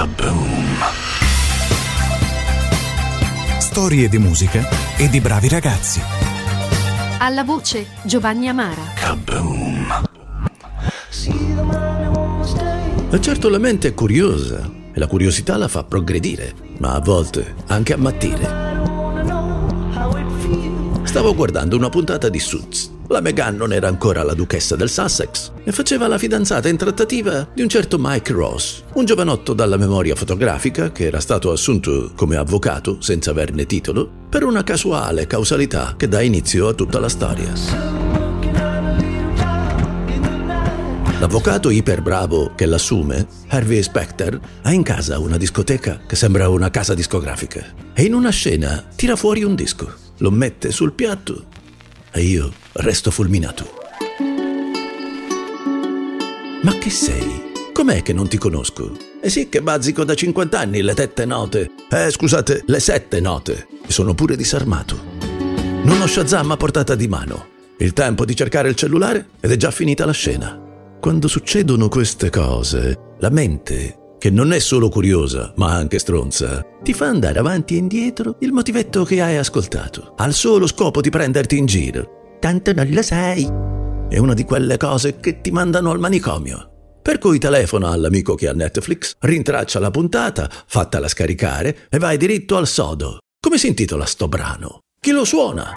Kaboom! Storie di musica e di bravi ragazzi. Alla voce Giovanni Amara. Kaboom! E certo la mente è curiosa e la curiosità la fa progredire, ma a volte anche ammattire. Stavo guardando una puntata di Suits. La Meghan non era ancora la duchessa del Sussex e faceva la fidanzata in trattativa di un certo Mike Ross, un giovanotto dalla memoria fotografica che era stato assunto come avvocato senza averne titolo per una casuale causalità che dà inizio a tutta la storia. L'avvocato iperbravo che l'assume, Harvey Specter, ha in casa una discoteca che sembra una casa discografica e in una scena tira fuori un disco, lo mette sul piatto e io resto fulminato. Ma che sei? Com'è che non ti conosco? E sì che bazzico da 50 anni le tette note. Eh, scusate, le sette note. Sono pure disarmato. Non ho Shazam a portata di mano. Il tempo di cercare il cellulare ed è già finita la scena. Quando succedono queste cose, la mente, che non è solo curiosa, ma anche stronza, ti fa andare avanti e indietro il motivetto che hai ascoltato, al solo scopo di prenderti in giro. Tanto non lo sai. È una di quelle cose che ti mandano al manicomio. Per cui telefona all'amico che ha Netflix, rintraccia la puntata, fattala scaricare e vai diritto al sodo. Come si intitola sto brano? Chi lo suona?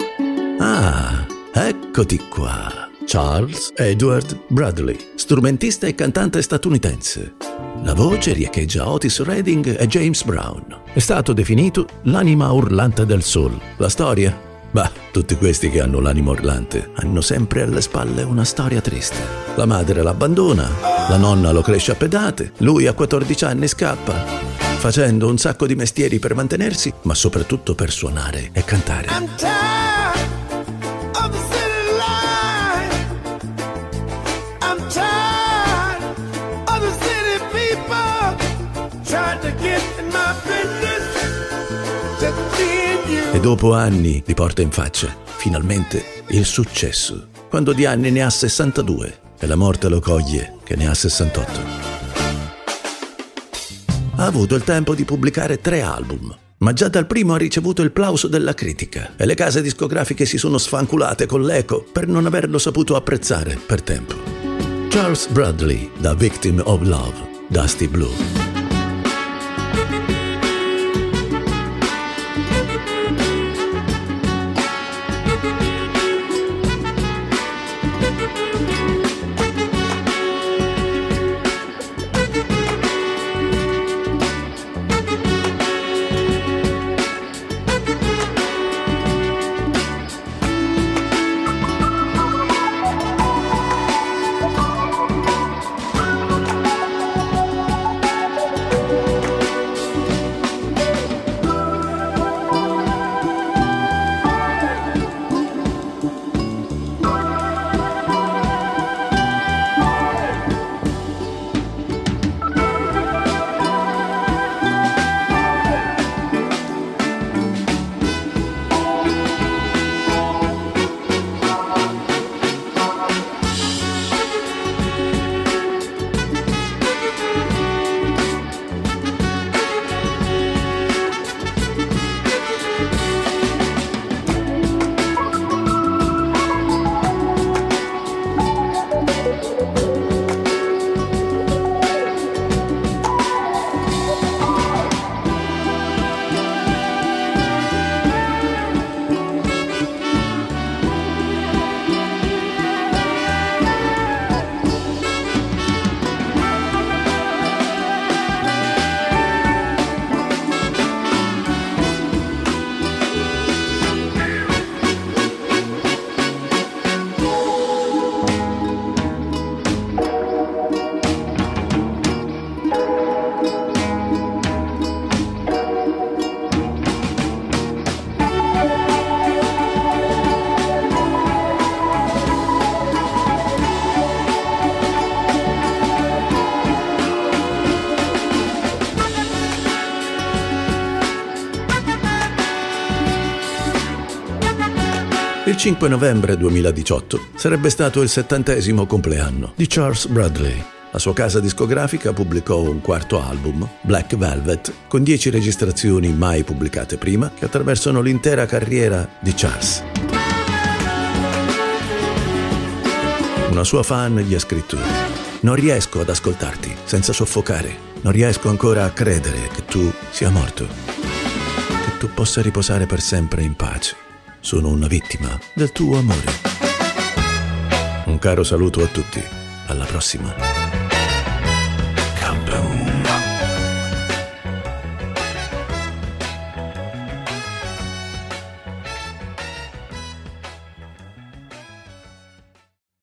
Ah, eccoti qua. Charles Edward Bradley, strumentista e cantante statunitense. La voce riecheggia Otis Redding e James Brown. È stato definito l'anima urlante del soul. La storia? Bah, tutti questi che hanno l'anima urlante hanno sempre alle spalle una storia triste. La madre l'abbandona, la nonna lo cresce a pedate, lui a 14 anni scappa, facendo un sacco di mestieri per mantenersi, ma soprattutto per suonare e cantare. Just you. E dopo anni li porta in faccia, finalmente, il successo, quando di anni ne ha 62 e la morte lo coglie che ne ha 68. Ha avuto il tempo di pubblicare tre album, ma già dal primo ha ricevuto il plauso della critica e le case discografiche si sono sfanculate con l'eco per non averlo saputo apprezzare per tempo. Charles Bradley, da Victim of Love, Dusty Blue. Il 5 novembre 2018 sarebbe stato il settantesimo compleanno di Charles Bradley La sua casa discografica pubblicò un quarto album, Black Velvet, con dieci registrazioni mai pubblicate prima, che attraversano l'intera carriera di Charles. Una sua fan gli ha scritto: Non riesco ad ascoltarti senza soffocare. Non riesco ancora a credere che tu sia morto. Che tu possa riposare per sempre in pace. Sono una vittima del tuo amore. Un caro saluto a tutti. Alla prossima.